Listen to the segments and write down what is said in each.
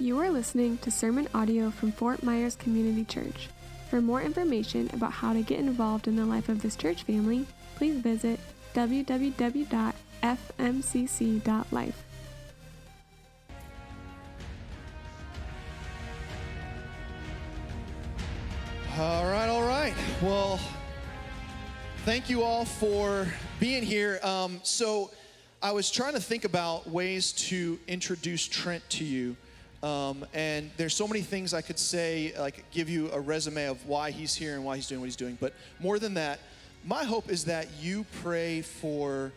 You are listening to sermon audio from Fort Myers Community Church. For more information about how to get involved in the life of this church family, please visit www.fmcc.life. All right, all right. Well, thank you all for being here. Um, so, I was trying to think about ways to introduce Trent to you. Um, and there's so many things I could say, like give you a resume of why he's here and why he's doing what he's doing. But more than that, my hope is that you pray for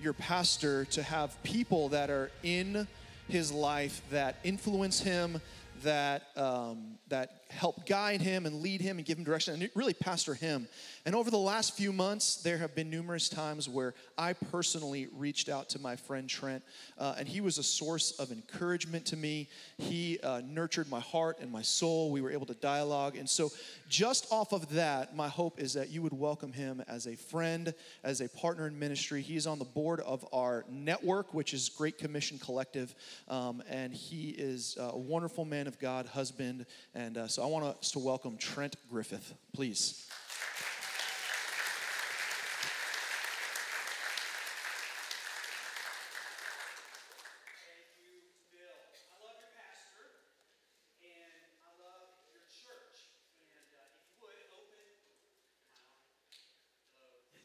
your pastor to have people that are in his life that influence him, that um, that help guide him and lead him and give him direction and really pastor him. And over the last few months, there have been numerous times where I personally reached out to my friend Trent, uh, and he was a source of encouragement to me. He uh, nurtured my heart and my soul. We were able to dialogue. And so, just off of that, my hope is that you would welcome him as a friend, as a partner in ministry. He is on the board of our network, which is Great Commission Collective, um, and he is a wonderful man of God, husband. And uh, so, I want us to welcome Trent Griffith, please.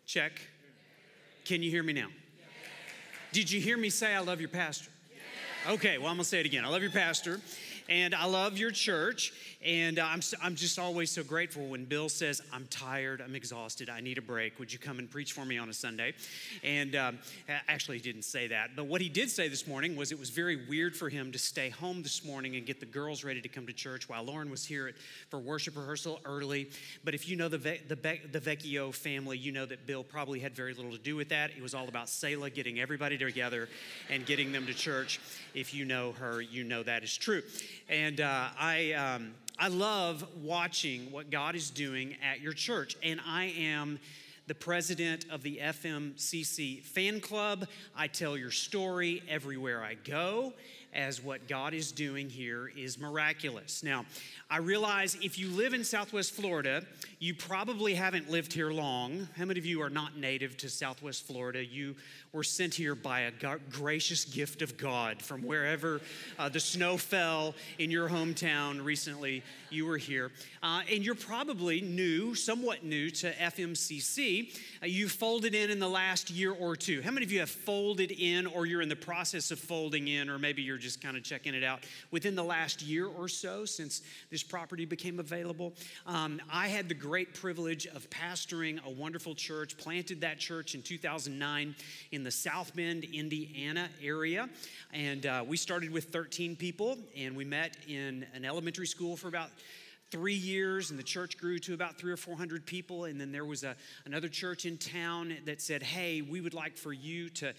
Check. Can you hear me now? Did you hear me say I love your pastor? Okay, well, I'm gonna say it again. I love your pastor and I love your church. And uh, I'm, I'm just always so grateful when Bill says, I'm tired, I'm exhausted, I need a break. Would you come and preach for me on a Sunday? And um, actually, he didn't say that. But what he did say this morning was it was very weird for him to stay home this morning and get the girls ready to come to church while Lauren was here at, for worship rehearsal early. But if you know the, the, the Vecchio family, you know that Bill probably had very little to do with that. It was all about Selah getting everybody together and getting them to church. If you know her, you know that is true. And uh, I, um, I love watching what God is doing at your church. And I am the president of the FMCC fan club. I tell your story everywhere I go as what God is doing here is miraculous. Now, I realize if you live in Southwest Florida, you probably haven't lived here long. How many of you are not native to Southwest Florida? You were sent here by a gracious gift of God from wherever uh, the snow fell in your hometown recently. You were here. Uh, and you're probably new, somewhat new to FMCC. Uh, you folded in in the last year or two. How many of you have folded in, or you're in the process of folding in, or maybe you're just kind of checking it out within the last year or so since this property became available? Um, I had the great privilege of pastoring a wonderful church, planted that church in 2009 in the South Bend, Indiana area. And uh, we started with 13 people, and we met in an elementary school for about three years and the church grew to about three or four hundred people and then there was a, another church in town that said hey we would like for you to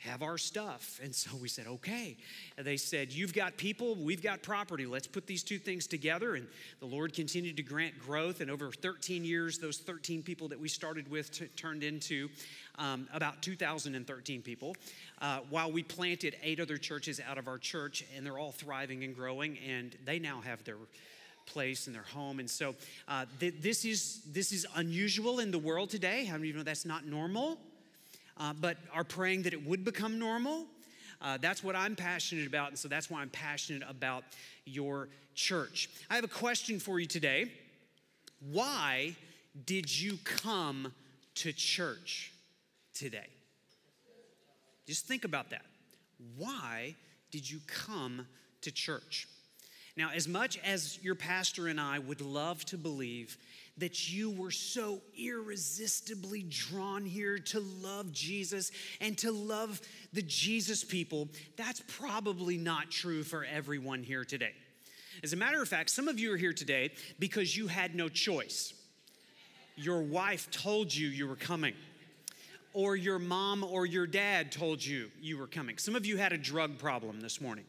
have our stuff. And so we said, okay. And they said, You've got people, we've got property. Let's put these two things together. And the Lord continued to grant growth. And over 13 years, those 13 people that we started with t- turned into um, about 2,013 people. Uh, while we planted eight other churches out of our church, and they're all thriving and growing, and they now have their place and their home. And so uh, th- this, is, this is unusual in the world today. How many of you know that's not normal? Uh, but are praying that it would become normal. Uh, that's what I'm passionate about, and so that's why I'm passionate about your church. I have a question for you today. Why did you come to church today? Just think about that. Why did you come to church? Now, as much as your pastor and I would love to believe that you were so irresistibly drawn here to love Jesus and to love the Jesus people, that's probably not true for everyone here today. As a matter of fact, some of you are here today because you had no choice. Your wife told you you were coming or your mom or your dad told you you were coming. Some of you had a drug problem this morning.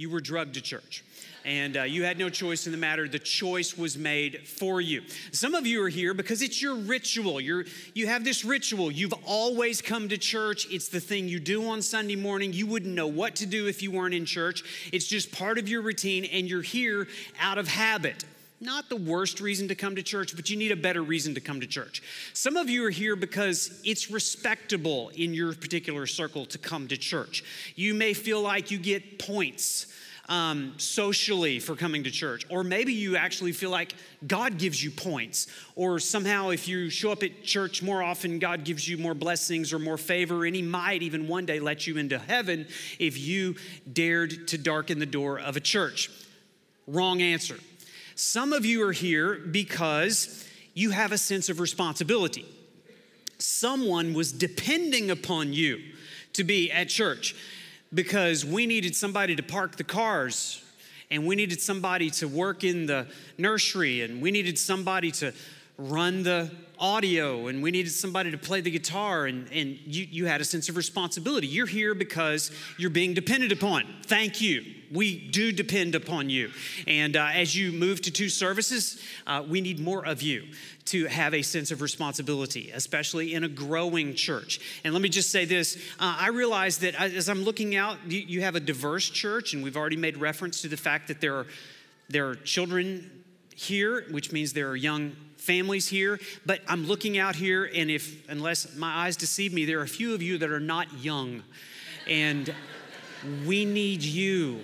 You were drugged to church and uh, you had no choice in the matter. The choice was made for you. Some of you are here because it's your ritual. You're, you have this ritual. You've always come to church. It's the thing you do on Sunday morning. You wouldn't know what to do if you weren't in church. It's just part of your routine, and you're here out of habit not the worst reason to come to church, but you need a better reason to come to church. Some of you are here because it's respectable in your particular circle to come to church. You may feel like you get points um, socially for coming to church. Or maybe you actually feel like God gives you points. Or somehow, if you show up at church more often, God gives you more blessings or more favor. And He might even one day let you into heaven if you dared to darken the door of a church. Wrong answer. Some of you are here because you have a sense of responsibility. Someone was depending upon you to be at church because we needed somebody to park the cars and we needed somebody to work in the nursery and we needed somebody to run the audio and we needed somebody to play the guitar and, and you, you had a sense of responsibility. You're here because you're being depended upon. Thank you. We do depend upon you. And uh, as you move to two services uh, we need more of you to have a sense of responsibility, especially in a growing church. And let me just say this uh, I realize that as I'm looking out, you, you have a diverse church, and we've already made reference to the fact that there are, there are children here, which means there are young families here but i'm looking out here and if unless my eyes deceive me there are a few of you that are not young and we need you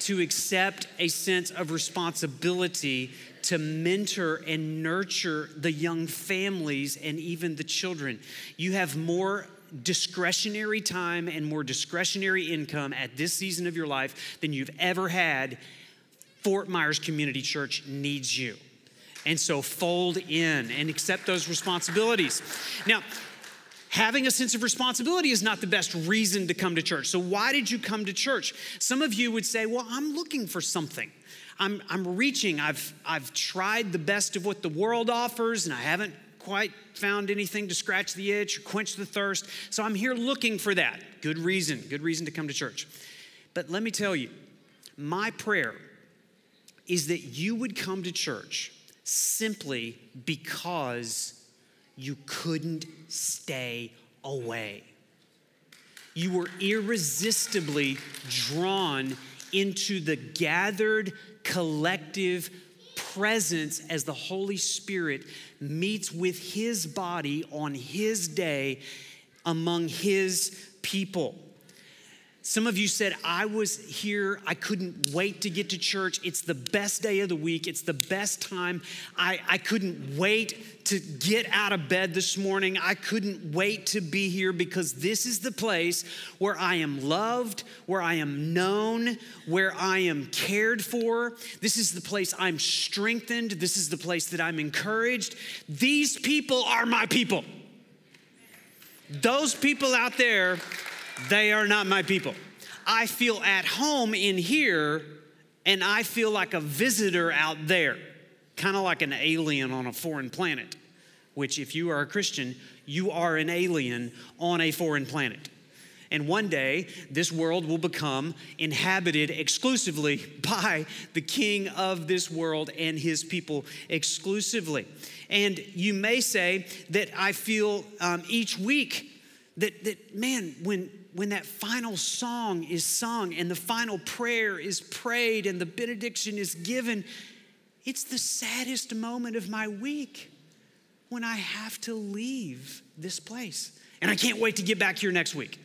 to accept a sense of responsibility to mentor and nurture the young families and even the children. You have more discretionary time and more discretionary income at this season of your life than you've ever had. Fort Myers Community Church needs you. And so fold in and accept those responsibilities. Now, having a sense of responsibility is not the best reason to come to church. So, why did you come to church? Some of you would say, Well, I'm looking for something. I'm, I'm reaching. I've, I've tried the best of what the world offers, and I haven't quite found anything to scratch the itch or quench the thirst. So I'm here looking for that. Good reason, good reason to come to church. But let me tell you, my prayer is that you would come to church simply because you couldn't stay away. You were irresistibly drawn into the gathered collective presence as the Holy Spirit meets with His body on His day among His people. Some of you said, I was here. I couldn't wait to get to church. It's the best day of the week. It's the best time. I, I couldn't wait to get out of bed this morning. I couldn't wait to be here because this is the place where I am loved, where I am known, where I am cared for. This is the place I'm strengthened. This is the place that I'm encouraged. These people are my people. Those people out there they are not my people. I feel at home in here and I feel like a visitor out there, kind of like an alien on a foreign planet, which, if you are a Christian, you are an alien on a foreign planet. And one day, this world will become inhabited exclusively by the king of this world and his people exclusively. And you may say that I feel um, each week that, that, man, when when that final song is sung and the final prayer is prayed and the benediction is given, it's the saddest moment of my week when I have to leave this place. And I can't wait to get back here next week.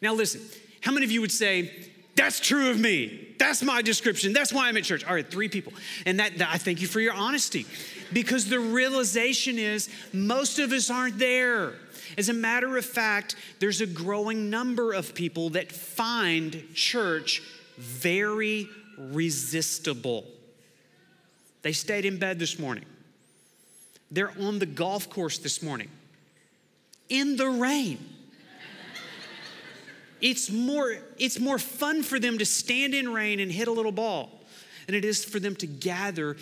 Now, listen, how many of you would say, that's true of me. That's my description. That's why I'm at church. All right, three people. And that, that, I thank you for your honesty because the realization is most of us aren't there. As a matter of fact, there's a growing number of people that find church very resistible. They stayed in bed this morning. They're on the golf course this morning in the rain. It's more, it's more fun for them to stand in rain and hit a little ball than it is for them to gather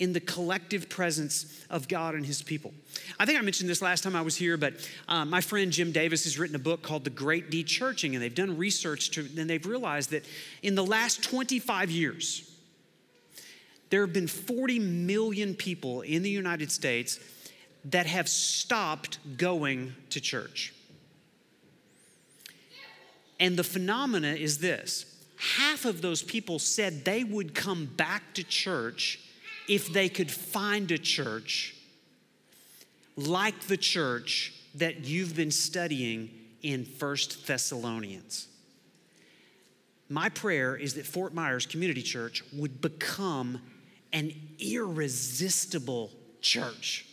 in the collective presence of God and His people. I think I mentioned this last time I was here, but uh, my friend Jim Davis has written a book called The Great Dechurching, and they've done research to, and they've realized that in the last 25 years, there have been 40 million people in the United States that have stopped going to church. And the phenomena is this half of those people said they would come back to church if they could find a church like the church that you've been studying in First Thessalonians. My prayer is that Fort Myers Community Church would become an irresistible church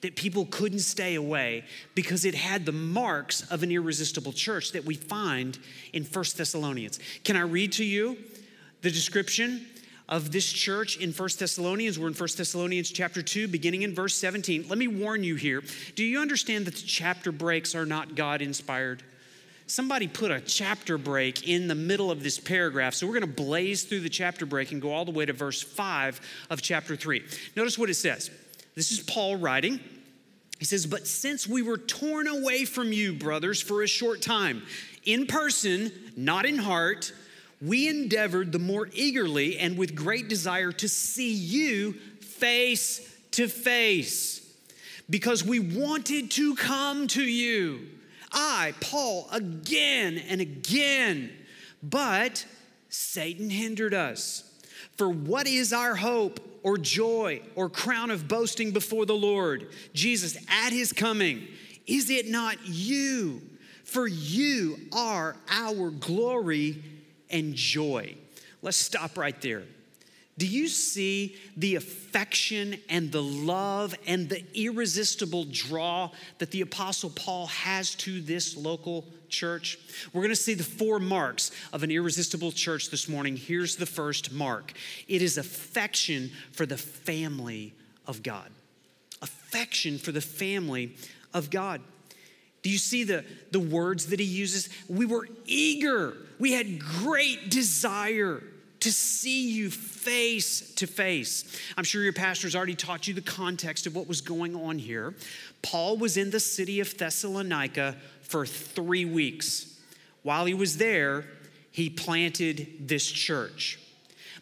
that people couldn't stay away because it had the marks of an irresistible church that we find in First Thessalonians. Can I read to you the description of this church in First Thessalonians? We're in First Thessalonians chapter 2, beginning in verse 17. Let me warn you here. Do you understand that the chapter breaks are not God inspired? Somebody put a chapter break in the middle of this paragraph. So we're going to blaze through the chapter break and go all the way to verse 5 of chapter 3. Notice what it says. This is Paul writing. He says, But since we were torn away from you, brothers, for a short time, in person, not in heart, we endeavored the more eagerly and with great desire to see you face to face because we wanted to come to you. I, Paul, again and again, but Satan hindered us. For what is our hope or joy or crown of boasting before the Lord, Jesus, at his coming? Is it not you? For you are our glory and joy. Let's stop right there. Do you see the affection and the love and the irresistible draw that the Apostle Paul has to this local church? We're going to see the four marks of an irresistible church this morning. Here's the first mark it is affection for the family of God. Affection for the family of God. Do you see the, the words that he uses? We were eager, we had great desire to see you face to face. I'm sure your pastor's already taught you the context of what was going on here. Paul was in the city of Thessalonica for three weeks. While he was there, he planted this church.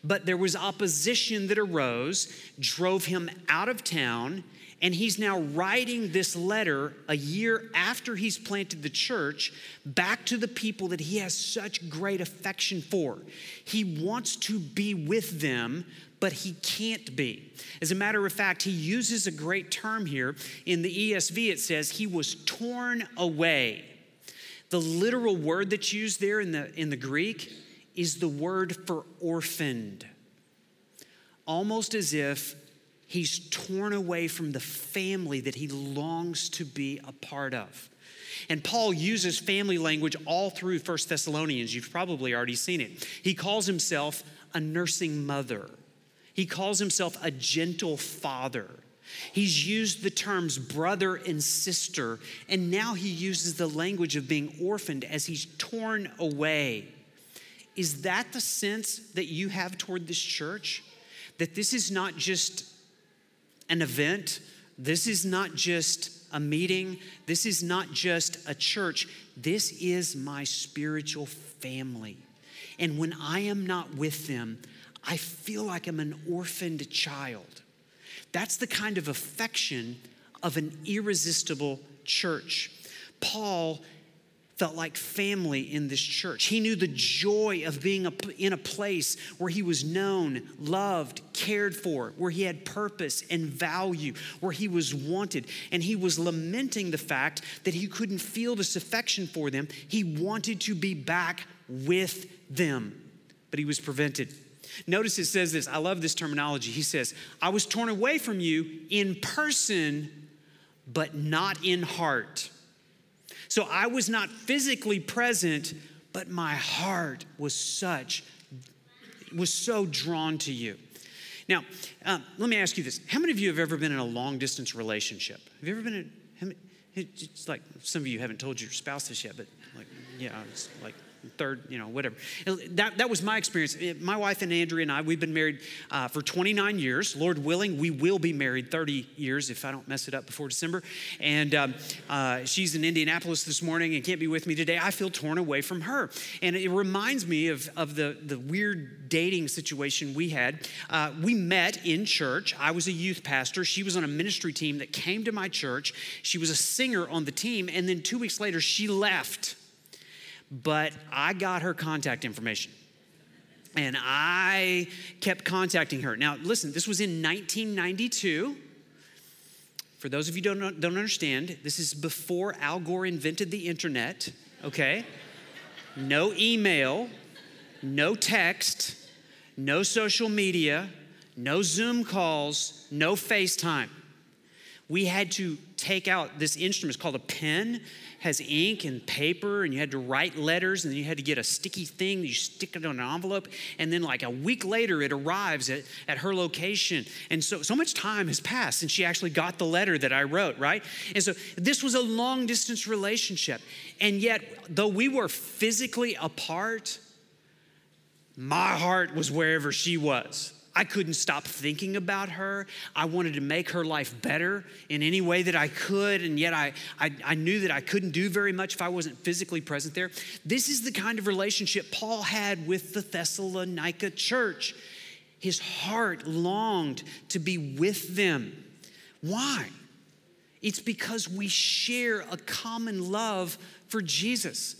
But there was opposition that arose, drove him out of town, and he's now writing this letter a year after he's planted the church back to the people that he has such great affection for. He wants to be with them, but he can't be. As a matter of fact, he uses a great term here. In the ESV, it says he was torn away. The literal word that's used there in the, in the Greek is the word for orphaned. Almost as if he's torn away from the family that he longs to be a part of. And Paul uses family language all through First Thessalonians. You've probably already seen it. He calls himself a nursing mother, he calls himself a gentle father. He's used the terms brother and sister, and now he uses the language of being orphaned as he's torn away. Is that the sense that you have toward this church? That this is not just an event. This is not just a meeting. This is not just a church. This is my spiritual family. And when I am not with them, I feel like I'm an orphaned child. That's the kind of affection of an irresistible church. Paul felt like family in this church. He knew the joy of being in a place where he was known, loved, cared for, where he had purpose and value, where he was wanted. And he was lamenting the fact that he couldn't feel this affection for them. He wanted to be back with them, but he was prevented. Notice it says this. I love this terminology. He says, I was torn away from you in person, but not in heart. So I was not physically present, but my heart was such, was so drawn to you. Now, um, let me ask you this. How many of you have ever been in a long distance relationship? Have you ever been in, it's like some of you haven't told your spouse this yet, but like, yeah, it's like third, you know, whatever. That, that was my experience. My wife and Andrea and I, we've been married uh, for 29 years. Lord willing, we will be married 30 years if I don't mess it up before December. And um, uh, she's in Indianapolis this morning and can't be with me today. I feel torn away from her. And it reminds me of, of the, the weird dating situation we had. Uh, we met in church. I was a youth pastor. She was on a ministry team that came to my church. She was a singer on the team. And then two weeks later, she left but I got her contact information. And I kept contacting her. Now, listen, this was in 1992. For those of you don't, don't understand, this is before Al Gore invented the internet, okay? No email, no text, no social media, no Zoom calls, no FaceTime. We had to take out this instrument, it's called a pen, has ink and paper, and you had to write letters, and then you had to get a sticky thing, you stick it on an envelope, and then like a week later, it arrives at, at her location. And so, so much time has passed since she actually got the letter that I wrote, right? And so this was a long distance relationship. And yet, though we were physically apart, my heart was wherever she was. I couldn't stop thinking about her. I wanted to make her life better in any way that I could, and yet I, I, I, knew that I couldn't do very much if I wasn't physically present there. This is the kind of relationship Paul had with the Thessalonica church. His heart longed to be with them. Why? It's because we share a common love for Jesus.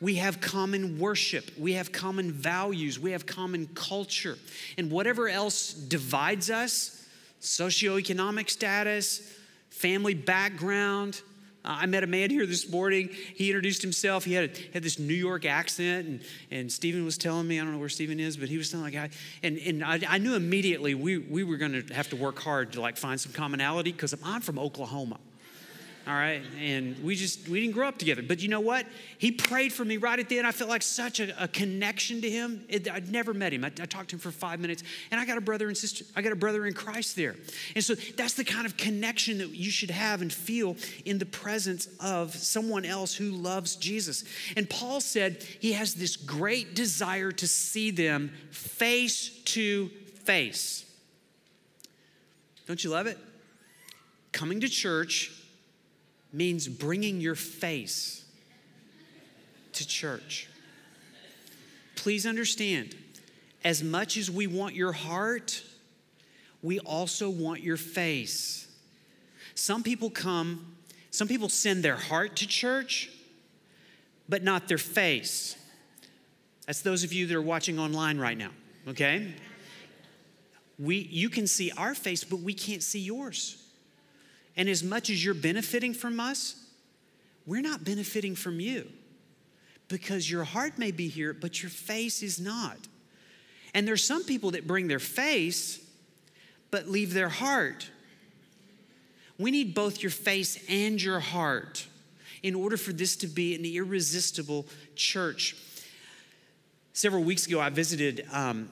We have common worship. We have common values. We have common culture. And whatever else divides us socioeconomic status, family background. Uh, I met a man here this morning. He introduced himself. He had, a, had this New York accent, and, and Stephen was telling me, I don't know where Stephen is, but he was telling guy, and, and I, I knew immediately we, we were going to have to work hard to like find some commonality because I'm from Oklahoma all right? And we just we didn't grow up together. But you know what? He prayed for me right at the end. I felt like such a, a connection to him. It, i'd never met him. I, I, talked to him for five minutes. And i got a brother and sister i got a brother in christ there. And so that's the kind of connection that you should have and feel in the presence of someone else who loves jesus. And paul said he has this great desire to see them face to face. Don't you love it? Coming to church means bringing your face to church. Please understand, as much as we want your heart, we also want your face. Some people come, some people send their heart to church, but not their face. That's those of you that are watching online right now, okay? We, you can see our face, but we can't see yours. And as much as you're benefiting from us, we're not benefiting from you because your heart may be here, but your face is not. And there's some people that bring their face but leave their heart. We need both your face and your heart in order for this to be an irresistible church. Several weeks ago, I visited um,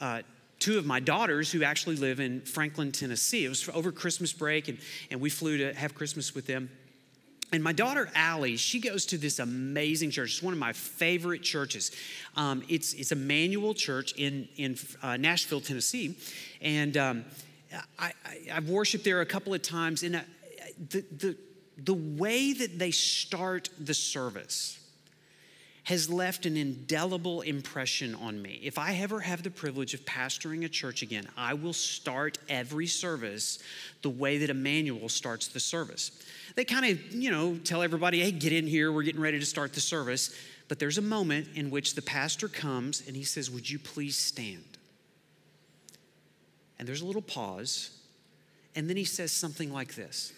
uh, two of my daughters who actually live in Franklin, Tennessee. It was over Christmas break, and, and we flew to have Christmas with them. And my daughter Allie, she goes to this amazing church. It's one of my favorite churches. Um, it's it's Immanuel Church in in uh, Nashville, Tennessee, and um, I, I have worshiped there a couple of times. And uh, the the the way that they start the service has left an indelible impression on me. If I ever have the privilege of pastoring a church again, I will start every service the way that Immanuel starts the service. They kind of, you know, tell everybody, hey, get in here, we're getting ready to start the service. But there's a moment in which the pastor comes and he says, Would you please stand? And there's a little pause. And then he says something like this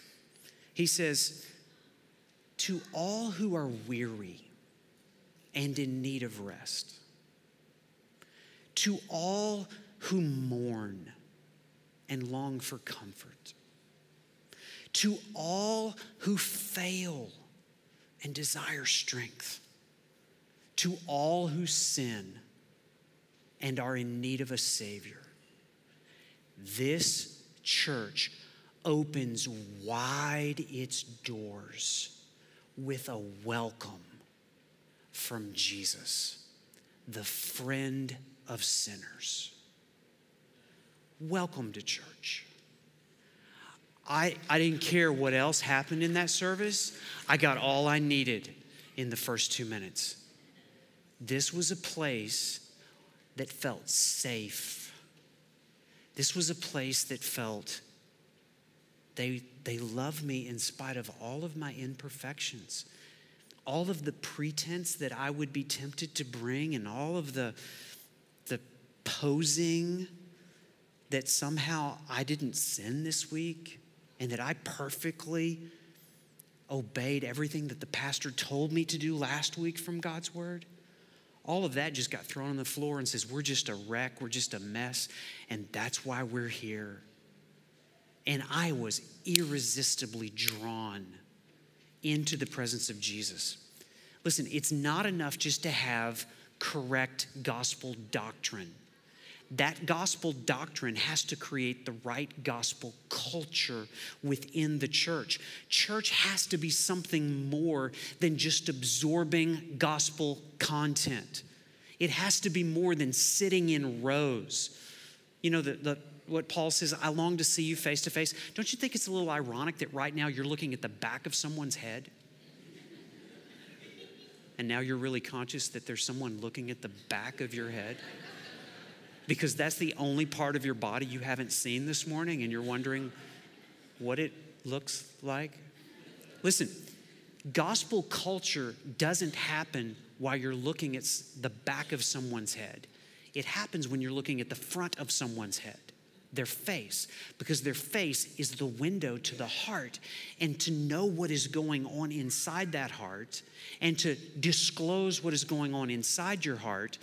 He says, To all who are weary, and in need of rest. To all who mourn and long for comfort. To all who fail and desire strength. To all who sin and are in need of a Savior. This church opens wide its doors with a welcome from Jesus, the friend of sinners. Welcome to church. I, I didn't care what else happened in that service. I got all I needed in the first two minutes. This was a place that felt safe. This was a place that felt they, they love me in spite of all of my imperfections, all of the pretense that I would be tempted to bring, and all of the, the posing that somehow I didn't sin this week and that I perfectly obeyed everything that the pastor told me to do last week from God's word. All of that just got thrown on the floor and says, We're just a wreck, we're just a mess, and that's why we're here. And I was irresistibly drawn into the presence of Jesus. Listen, it's not enough just to have correct gospel doctrine. That gospel doctrine has to create the right gospel culture within the church. Church has to be something more than just absorbing gospel content. It has to be more than sitting in rows. You know, the, the what Paul says, I long to see you face to face. Don't you think it's a little ironic that right now you're looking at the back of someone's head? And now you're really conscious that there's someone looking at the back of your head? Because that's the only part of your body you haven't seen this morning, and you're wondering what it looks like? Listen, gospel culture doesn't happen while you're looking at the back of someone's head. It happens when you're looking at the front of someone's head their face because their face is the window to the heart. And to know what is going on inside that heart and to disclose what is going on inside your heart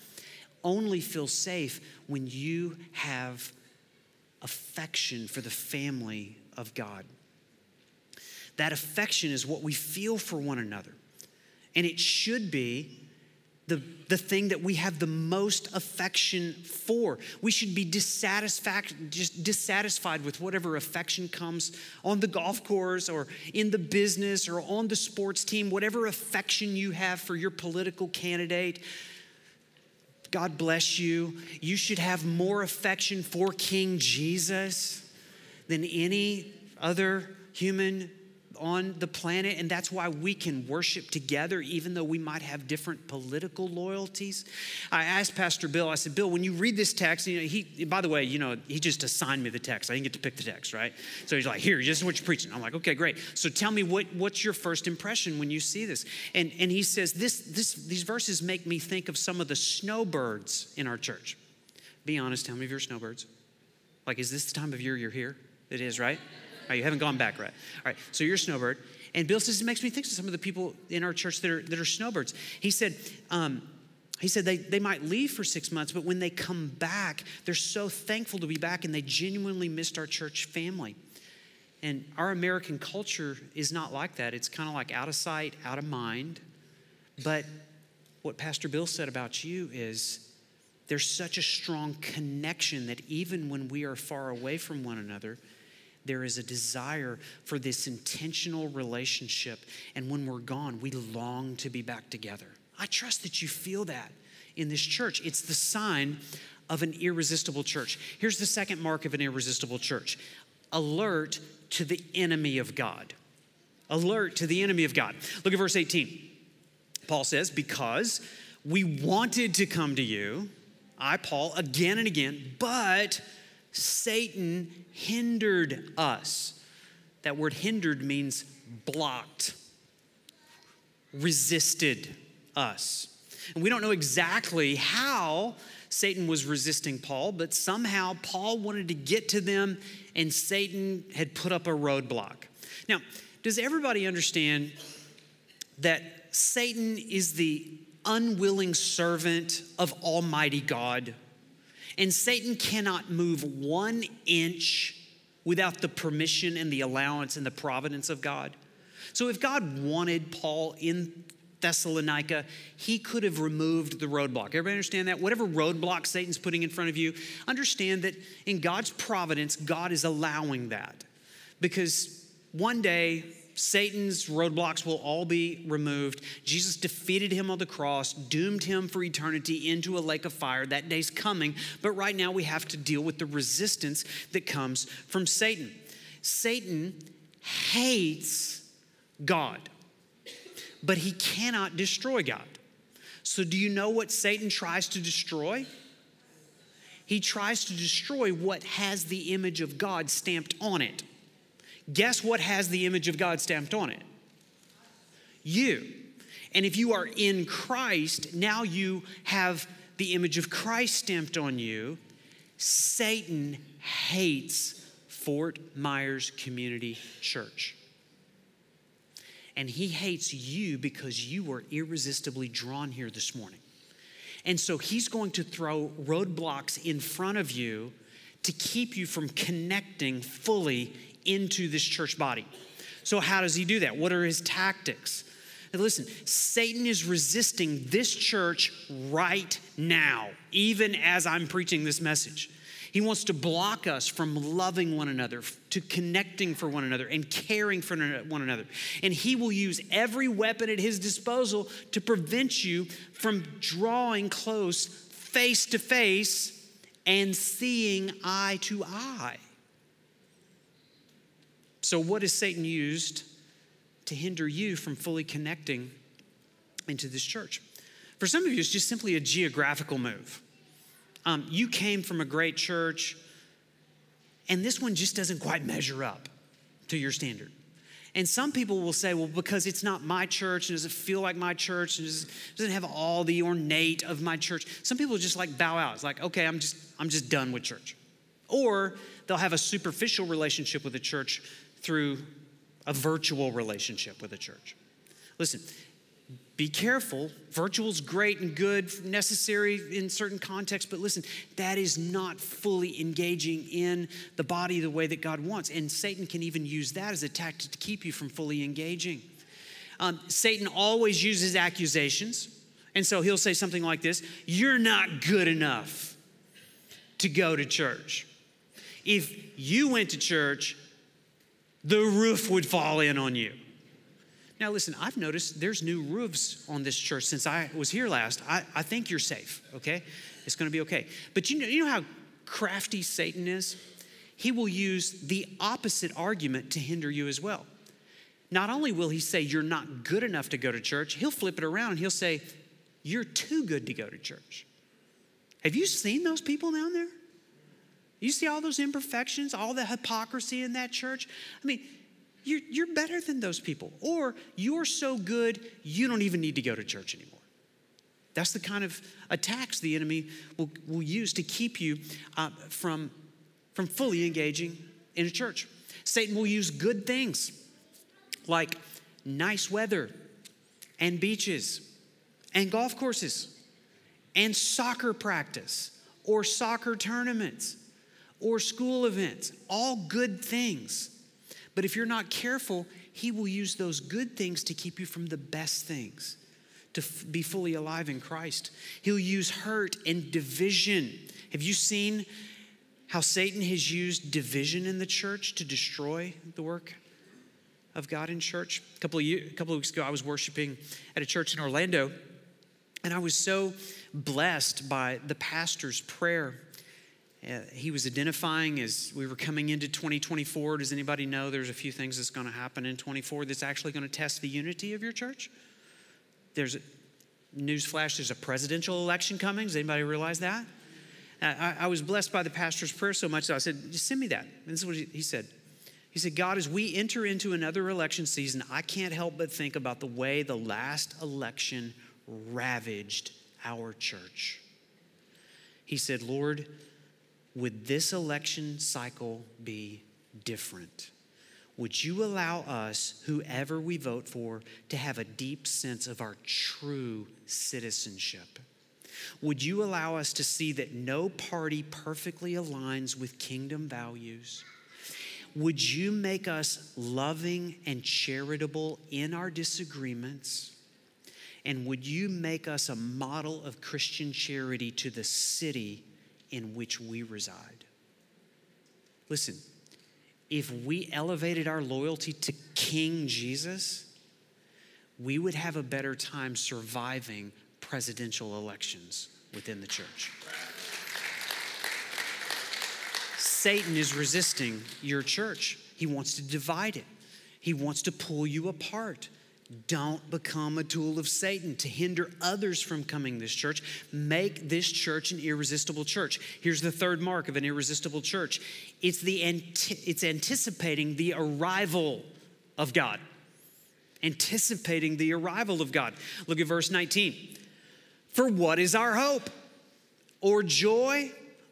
only feels safe when you have affection for the family of God. That affection is what we feel for one another. And it should be the, the thing that we have the most affection for. We should be dissatisfied, just dissatisfied with whatever affection comes on the golf course or in the business or on the sports team, whatever affection you have for your political candidate. God bless you. You should have more affection for King Jesus than any other human on the planet, and that's why we can worship together, even though we might have different political loyalties. I asked Pastor Bill, I said, Bill, when you read this text, you know, he, by the way, you know, he just assigned me the text. I didn't get to pick the text, right? So he's like, here, this is what you're preaching. I'm like, okay, great. So tell me what, what's your first impression when you see this? And, and he says, this, this, these verses make me think of some of the snowbirds in our church. Be honest, how many of you are snowbirds? Like, is this the time of year you're here? It is, right? Right, you haven't gone back, right? All right, so you're a snowbird. And Bill says it makes me think of some of the people in our church that are, that are snowbirds. He said, um, he said they, they might leave for six months, but when they come back, they're so thankful to be back and they genuinely missed our church family. And our American culture is not like that. It's kind of like out of sight, out of mind. But what Pastor Bill said about you is there's such a strong connection that even when we are far away from one another, there is a desire for this intentional relationship. And when we're gone, we long to be back together. I trust that you feel that in this church. It's the sign of an irresistible church. Here's the second mark of an irresistible church alert to the enemy of God. Alert to the enemy of God. Look at verse 18. Paul says, Because we wanted to come to you, I, Paul, again and again, but Satan hindered us. That word hindered means blocked, resisted us. And we don't know exactly how Satan was resisting Paul, but somehow Paul wanted to get to them and Satan had put up a roadblock. Now, does everybody understand that Satan is the unwilling servant of Almighty God? And Satan cannot move one inch without the permission and the allowance and the providence of God. So if God wanted Paul in Thessalonica, he could have removed the roadblock. Everybody understand that? Whatever roadblock Satan's putting in front of you, understand that in God's providence, God is allowing that. Because one day, Satan's roadblocks will all be removed. Jesus defeated him on the cross, doomed him for eternity into a lake of fire. That day's coming, but right now we have to deal with the resistance that comes from Satan. Satan hates God, but he cannot destroy God. So, do you know what Satan tries to destroy? He tries to destroy what has the image of God stamped on it. Guess what has the image of God stamped on it? You. And if you are in Christ, now you have the image of Christ stamped on you. Satan hates Fort Myers Community Church. And he hates you because you were irresistibly drawn here this morning. And so he's going to throw roadblocks in front of you to keep you from connecting fully into this church body. So, how does he do that? What are his tactics? And listen, Satan is resisting this church right now, even as I'm preaching this message. He wants to block us from loving one another, to connecting for one another, and caring for one another. And he will use every weapon at his disposal to prevent you from drawing close, face to face, and seeing eye to eye. So, what has Satan used to hinder you from fully connecting into this church? For some of you, it's just simply a geographical move. Um, you came from a great church, and this one just doesn't quite measure up to your standard. And some people will say, well, because it's not my church and does it feel like my church and doesn't have all the ornate of my church. Some people just like bow out. It's like, okay, I'm just, I'm just done with church. Or they'll have a superficial relationship with the church through a virtual relationship with a church. Listen, be careful. Virtual is great and good, necessary in certain contexts, but listen, that is not fully engaging in the body the way that God wants. And Satan can even use that as a tactic to keep you from fully engaging. Um, Satan always uses accusations. And so he'll say something like this You're not good enough to go to church. If you went to church, the roof would fall in on you. Now, listen, I've noticed there's new roofs on this church since I was here last. I, I think you're safe, okay? It's gonna be okay. But you know, you know how crafty Satan is? He will use the opposite argument to hinder you as well. Not only will he say you're not good enough to go to church, he'll flip it around and he'll say you're too good to go to church. Have you seen those people down there? You see all those imperfections, all the hypocrisy in that church? I mean, you're, you're better than those people. Or you're so good, you don't even need to go to church anymore. That's the kind of attacks the enemy will, will use to keep you uh, from, from fully engaging in a church. Satan will use good things like nice weather and beaches and golf courses and soccer practice or soccer tournaments or school events, all good things but if you're not careful, He will use those good things to keep you from the best things, to f- be fully alive in Christ. He'll use hurt and division. Have you seen how Satan has used division in the church to destroy the work of God in church? A couple of, a couple of weeks ago, I was worshiping at a church in Orlando, and I was so blessed by the pastor's prayer he was identifying as we were coming into 2024. Does anybody know there's a few things that's going to happen in 24 that's actually going to test the unity of your church? There's a newsflash, there's a presidential election coming. Does anybody realize that? Uh, I, I, was blessed by the pastor's prayer so much that I said, just send me that. And this is what he, he said. He said, God, as we enter into another election season, I can't help but think about the way the last election ravaged our church. He said, Lord, would this election cycle be different? Would you allow us, whoever we vote for, to have a deep sense of our true citizenship? Would you allow us to see that no party perfectly aligns with kingdom values? Would you make us loving and charitable in our disagreements? And would you make us a model of Christian charity to the city in which we reside. Listen, if we elevated our loyalty to King Jesus, we would have a better time surviving presidential elections within the church. Satan is resisting your church. He wants to divide it, he wants to pull you apart. Don't become a tool of Satan to hinder others from coming this church. Make this church an irresistible church. Here's the third mark of an irresistible church. It's the it's anticipating the arrival of God. Anticipating the arrival of God. Look at verse 19. For what is our hope or joy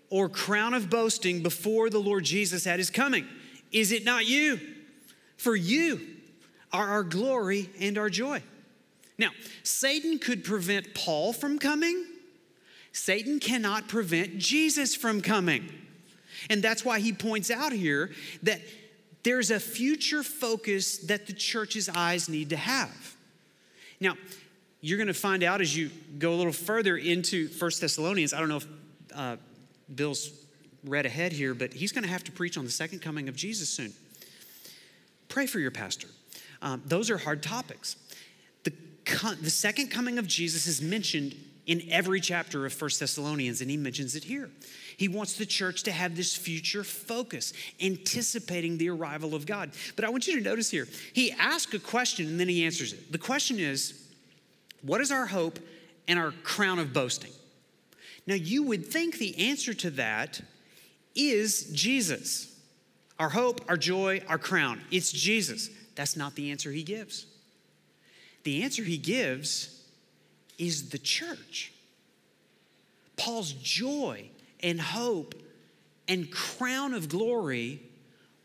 or crown of boasting before the Lord Jesus at his coming? Is it not you? For you are our glory and our joy. Now, Satan could prevent Paul from coming. Satan cannot prevent Jesus from coming. And that's why he points out here that there's a future focus that the church's eyes need to have. Now, you're going to find out as you go a little further into First Thessalonians. I don't know if uh, Bill's read ahead here, but he's going to have to preach on the second coming of Jesus soon. Pray for your pastor. Um, those are hard topics. The, the second coming of Jesus is mentioned in every chapter of First Thessalonians, and he mentions it here. He wants the church to have this future focus, anticipating the arrival of God. But I want you to notice here, he asks a question and then he answers it. The question is, what is our hope and our crown of boasting? Now, you would think the answer to that is Jesus. Our hope, our joy, our crown. It's Jesus. That's not the answer he gives. The answer he gives is the church. Paul's joy and hope and crown of glory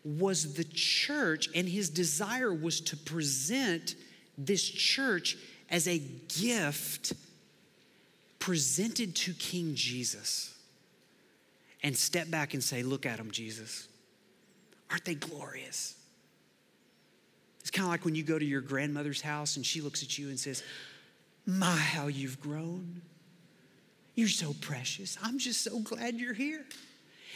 was the church, and his desire was to present this church as a gift presented to King Jesus. And step back and say, Look at them, Jesus. Aren't they glorious? Kind of like when you go to your grandmother's house and she looks at you and says, My, how you've grown. You're so precious. I'm just so glad you're here.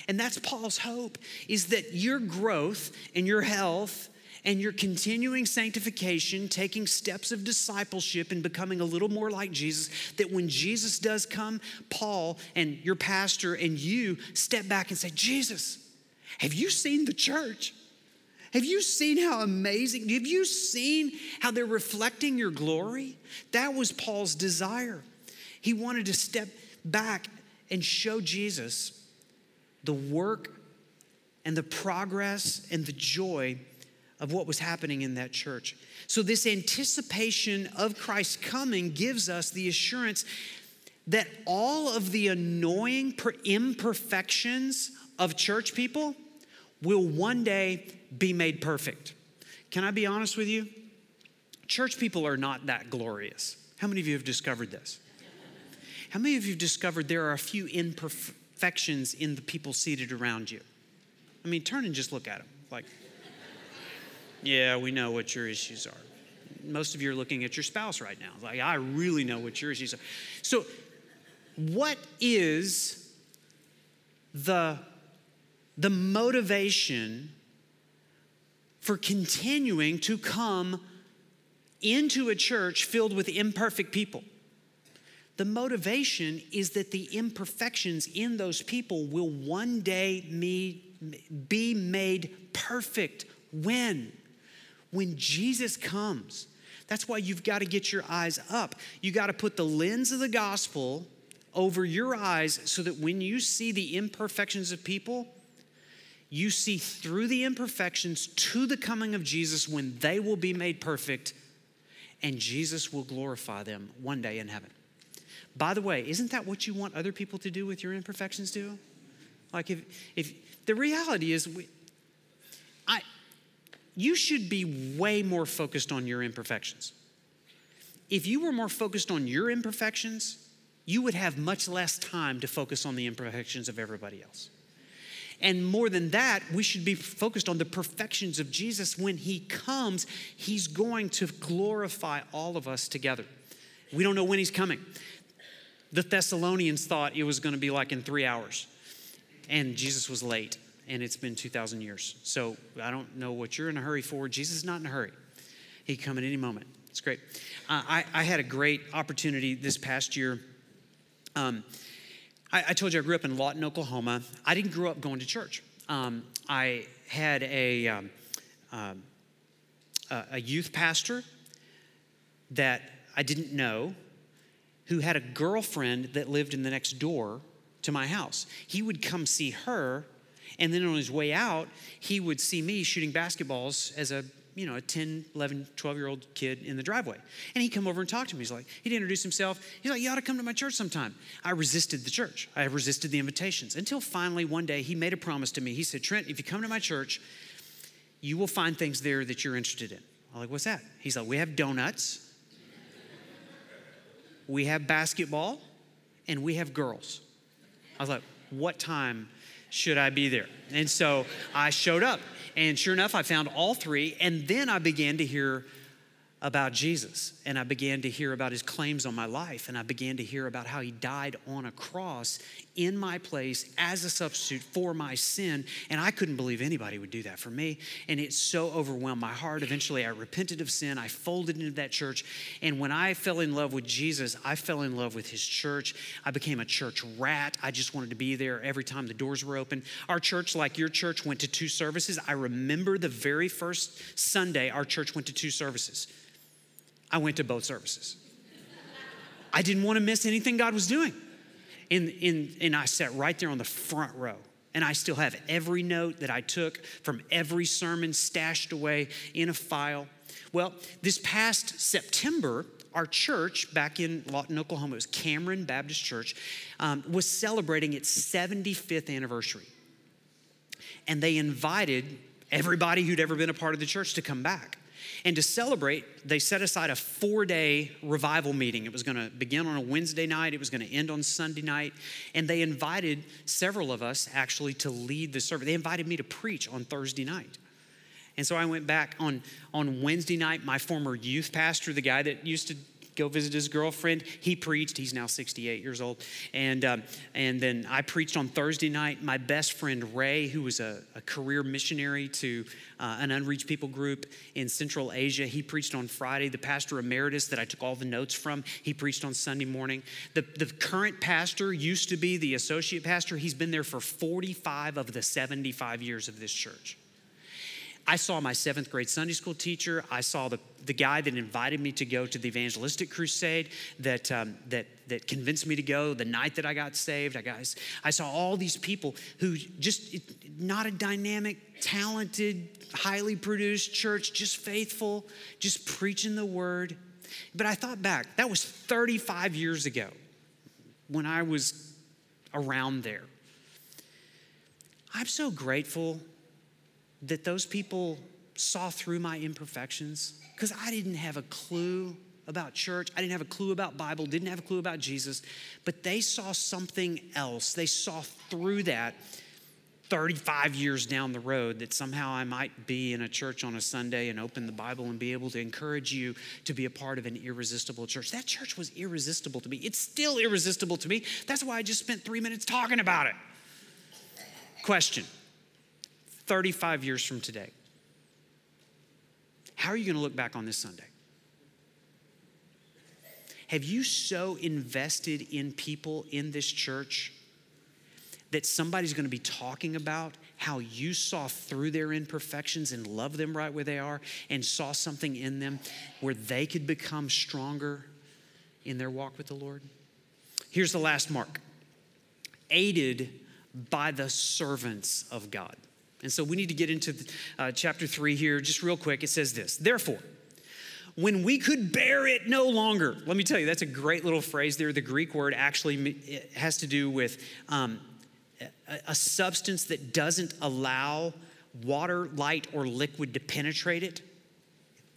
And that's Paul's hope is that your growth and your health and your continuing sanctification, taking steps of discipleship and becoming a little more like Jesus, that when Jesus does come, Paul and your pastor and you step back and say, Jesus, have you seen the church? Have you seen how amazing? Have you seen how they're reflecting your glory? That was Paul's desire. He wanted to step back and show Jesus the work and the progress and the joy of what was happening in that church. So, this anticipation of Christ's coming gives us the assurance that all of the annoying imperfections of church people will one day be made perfect. Can I be honest with you? Church people are not that glorious. How many of you have discovered this? How many of you have discovered there are a few imperfections in the people seated around you? I mean, turn and just look at them. Like, yeah, we know what your issues are. Most of you are looking at your spouse right now. Like, I really know what your issues are. So, what is the the motivation for continuing to come into a church filled with imperfect people. The motivation is that the imperfections in those people will one day be made perfect. When? When Jesus comes. That's why you've got to get your eyes up. You got to put the lens of the gospel over your eyes so that when you see the imperfections of people, you see through the imperfections to the coming of Jesus when they will be made perfect and Jesus will glorify them one day in heaven. By the way, isn't that what you want other people to do with your imperfections too? Like if if the reality is we, I you should be way more focused on your imperfections. If you were more focused on your imperfections, you would have much less time to focus on the imperfections of everybody else. And more than that, we should be focused on the perfections of Jesus. When he comes, he's going to glorify all of us together. We don't know when he's coming. The Thessalonians thought it was going to be like in three hours, and Jesus was late. and it's been 2,000 years. So I don't know what you're in a hurry for. Jesus is not in a hurry, He can come at any moment. It's great. Uh, I, I had a great opportunity this past year. Um, I, I, told you I grew up in Lawton, Oklahoma. I didn't grow up going to church. Um, I had a, um, um a youth pastor that I didn't know who had a girlfriend that lived in the next door to my house. He would come see her, and then on his way out, he would see me shooting basketballs as a you know, a 10, 11, 12 year old kid in the driveway. And he'd come over and talk to me. He's like, he'd introduce himself. He's like, you ought to come to my church sometime. I resisted the church. I resisted the invitations until finally one day he made a promise to me. He said, Trent, if you come to my church, you will find things there that you're interested in. I'm like, what's that? He's like, we have donuts, we have basketball, and we have girls. I was like, what time should I be there? And so I showed up. And sure enough, I found all three. And then I began to hear about Jesus and I began to hear about his claims on my life and I began to hear about how he died on a cross in my place as a substitute for my sin and I couldn't believe anybody would do that for me. And it so overwhelmed my heart. Eventually I repented of sin. I folded into that church. And when I fell in love with Jesus I fell in love with his church. I became a church rat. I just wanted to be there every time the doors were open. Our church like your church went to two services. I remember the very first Sunday our church went to two services. I went to both services. I didn't want to miss anything God was doing. In, in, and I sat right there on the front row. And I still have every note that I took from every sermon stashed away in a file. Well, this past September, our church back in Lawton, Oklahoma, it was Cameron Baptist Church, um, was celebrating its 75th anniversary. And they invited everybody who'd ever been a part of the church to come back. And to celebrate, they set aside a four day revival meeting. It was going to begin on a Wednesday night, it was going to end on Sunday night. And they invited several of us actually to lead the service. They invited me to preach on Thursday night. And so I went back on, on Wednesday night. My former youth pastor, the guy that used to go visit his girlfriend. He preached. He's now 68 years old. And, um, and then I preached on Thursday night. My best friend Ray, who was a, a career missionary to uh, an unreached people group in Central Asia, he preached on Friday. The pastor emeritus that I took all the notes from, he preached on Sunday morning. The, the current pastor used to be the associate pastor. He's been there for 45 of the 75 years of this church. I saw my seventh grade Sunday school teacher. I saw the, the guy that invited me to go to the evangelistic crusade that, um, that, that convinced me to go the night that I got saved. I, got, I saw all these people who just, not a dynamic, talented, highly produced church, just faithful, just preaching the word. But I thought back, that was 35 years ago when I was around there. I'm so grateful that those people saw through my imperfections because I didn't have a clue about church. I didn't have a clue about Bible, didn't have a clue about Jesus, but they saw something else. They saw through that 35 years down the road that somehow I might be in a church on a Sunday and open the Bible and be able to encourage you to be a part of an irresistible church. That church was irresistible to me. It's still irresistible to me. That's why I just spent 3 minutes talking about it. Question 35 years from today, how are you going to look back on this Sunday? Have you so invested in people in this church that somebody's going to be talking about how you saw through their imperfections and loved them right where they are and saw something in them where they could become stronger in their walk with the Lord? Here's the last mark aided by the servants of God. And so we need to get into uh, chapter three here just real quick. It says this Therefore, when we could bear it no longer. Let me tell you, that's a great little phrase there. The Greek word actually has to do with um, a, a substance that doesn't allow water, light, or liquid to penetrate it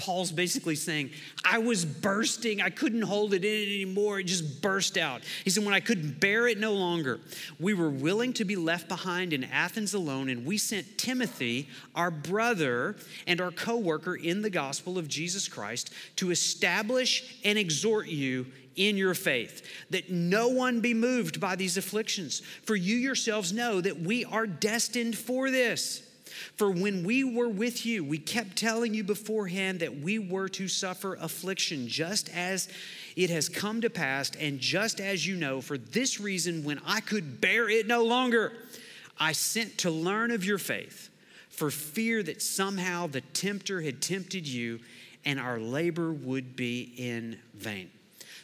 Paul's basically saying, I was bursting. I couldn't hold it in anymore. It just burst out. He said, When I couldn't bear it no longer, we were willing to be left behind in Athens alone, and we sent Timothy, our brother and our co worker in the gospel of Jesus Christ, to establish and exhort you in your faith, that no one be moved by these afflictions. For you yourselves know that we are destined for this. For when we were with you, we kept telling you beforehand that we were to suffer affliction, just as it has come to pass, and just as you know, for this reason, when I could bear it no longer, I sent to learn of your faith, for fear that somehow the tempter had tempted you and our labor would be in vain.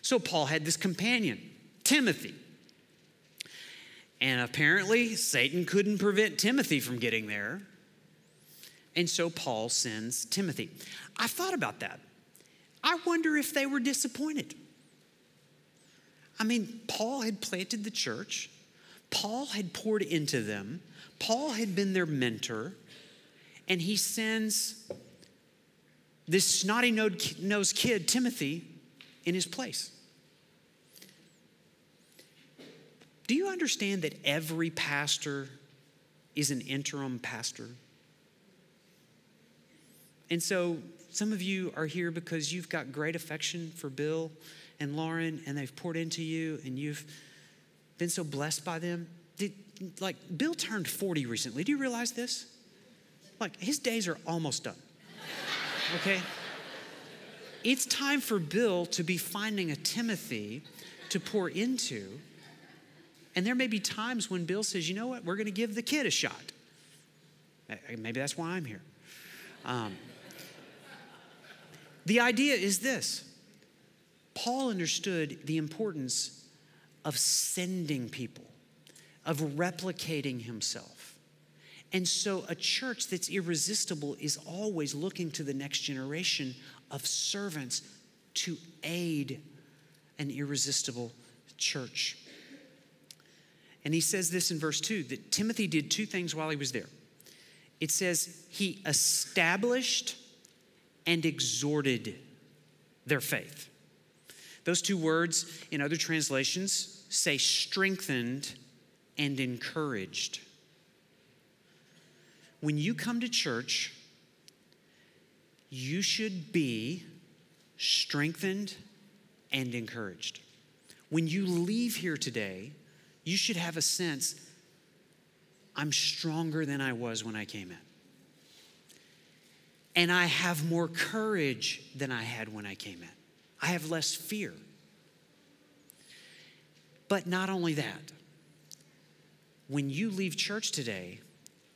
So Paul had this companion, Timothy. And apparently, Satan couldn't prevent Timothy from getting there. And so Paul sends Timothy. I thought about that. I wonder if they were disappointed. I mean, Paul had planted the church, Paul had poured into them, Paul had been their mentor, and he sends this snotty nosed kid, Timothy, in his place. Do you understand that every pastor is an interim pastor? And so some of you are here because you've got great affection for Bill and Lauren, and they've poured into you, and you've been so blessed by them. Did, like, Bill turned 40 recently. Do you realize this? Like, his days are almost done. Okay? It's time for Bill to be finding a Timothy to pour into. And there may be times when Bill says, you know what, we're going to give the kid a shot. Maybe that's why I'm here. Um, the idea is this Paul understood the importance of sending people, of replicating himself. And so, a church that's irresistible is always looking to the next generation of servants to aid an irresistible church. And he says this in verse 2 that Timothy did two things while he was there. It says he established and exhorted their faith. Those two words in other translations say strengthened and encouraged. When you come to church, you should be strengthened and encouraged. When you leave here today, you should have a sense I'm stronger than I was when I came in and I have more courage than I had when I came in. I have less fear. But not only that, when you leave church today,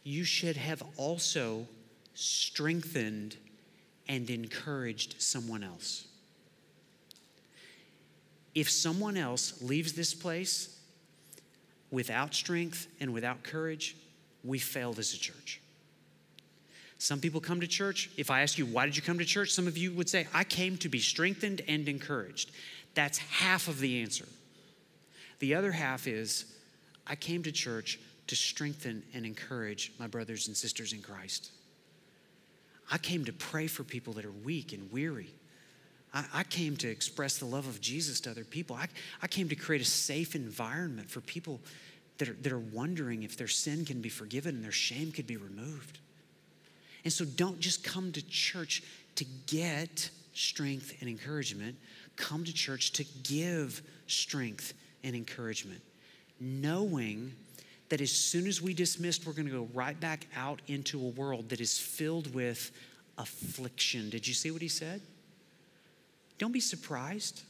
you should have also strengthened and encouraged someone else. If someone else leaves this place without strength and without courage, we failed as a church. Some people come to church. If I ask you, why did you come to church? Some of you would say, I came to be strengthened and encouraged. That's half of the answer. The other half is, I came to church to strengthen and encourage my brothers and sisters in Christ. I came to pray for people that are weak and weary. I, I came to express the love of Jesus to other people. I, I came to create a safe environment for people that are, that are wondering if their sin can be forgiven and their shame could be removed. And so don't just come to church to get strength and encouragement. Come to church to give strength and encouragement, knowing that as soon as we dismissed, we're going to go right back out into a world that is filled with affliction. Did you see what he said? Don't be surprised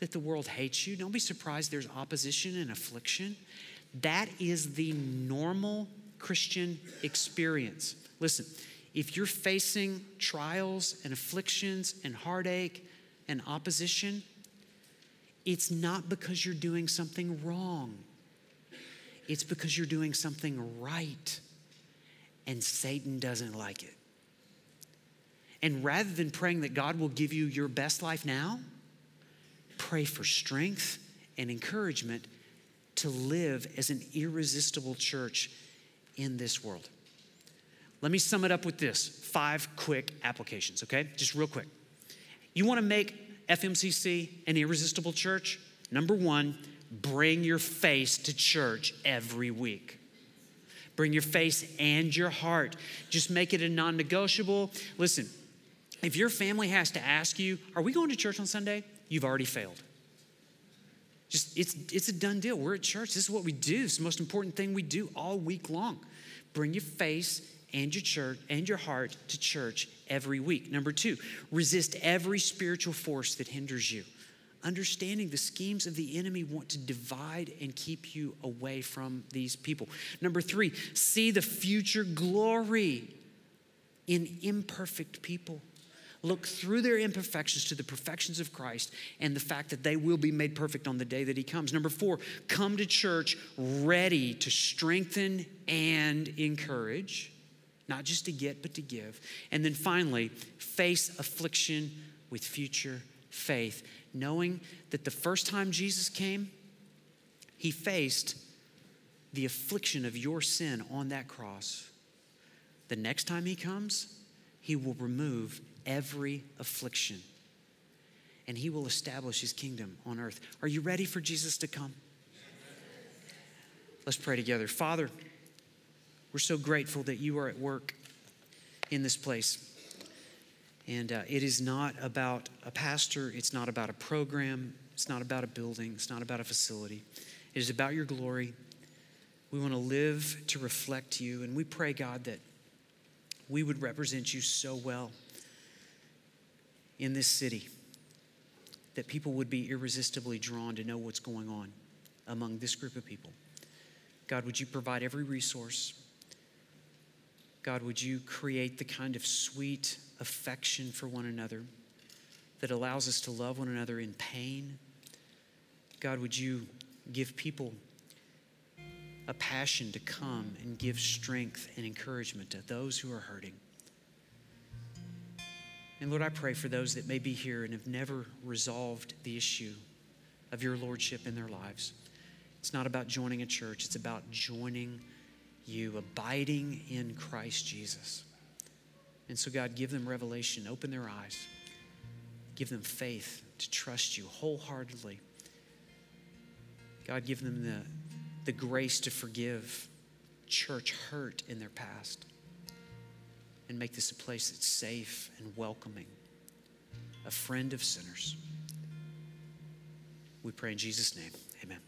that the world hates you. Don't be surprised there's opposition and affliction. That is the normal Christian experience. Listen, if you're facing trials and afflictions and heartache and opposition, it's not because you're doing something wrong. It's because you're doing something right. And Satan doesn't like it. And rather than praying that God will give you your best life now, pray for strength and encouragement to live as an irresistible church in this world. Let me sum it up with this five quick applications, okay? Just real quick. You want to make FMCC an irresistible church? Number one, bring your face to church every week. Bring your face and your heart. Just make it a non negotiable. Listen, if your family has to ask you, Are we going to church on Sunday? You've already failed. Just, it's, it's a done deal. We're at church. This is what we do. It's the most important thing we do all week long. Bring your face and your church and your heart to church every week. Number two, resist every spiritual force that hinders you understanding the schemes of the enemy want to divide and keep you away from these people. Number three, see the future glory in imperfect people. Look through their imperfections to the perfections of Christ and the fact that they will be made perfect on the day that He comes. Number four, come to church ready to strengthen and encourage, not just to get, but to give. And then finally, face affliction with future faith knowing that the first time Jesus came, he faced the affliction of your sin on that cross. The next time he comes, he will remove every affliction and he will establish his kingdom on earth. Are you ready for Jesus to come? Let's pray together. Father, we're so grateful that you are at work in this place. And uh, it is not about a pastor, it's not about a program, it's not about a building, it's not about a facility. It is about your glory. We want to live to reflect you. And we pray, God, that we would represent you so well in this city that people would be irresistibly drawn to know what's going on among this group of people. God, would you provide every resource? God, would you create the kind of sweet, affection for one another that allows us to love one another in pain. God, would you give people a passion to come and give strength and encouragement to those who are hurting? And Lord, I pray for those that may be here and have never resolved the issue of your lordship in their lives. It's not about joining a church, it's about joining you, abiding in Christ Jesus. And so, God, give them revelation, open their eyes, give them faith to trust you wholeheartedly. God, give them the, the grace to forgive church hurt in their past and make this a place that's safe and welcoming, a friend of sinners. We pray in Jesus' name. Amen.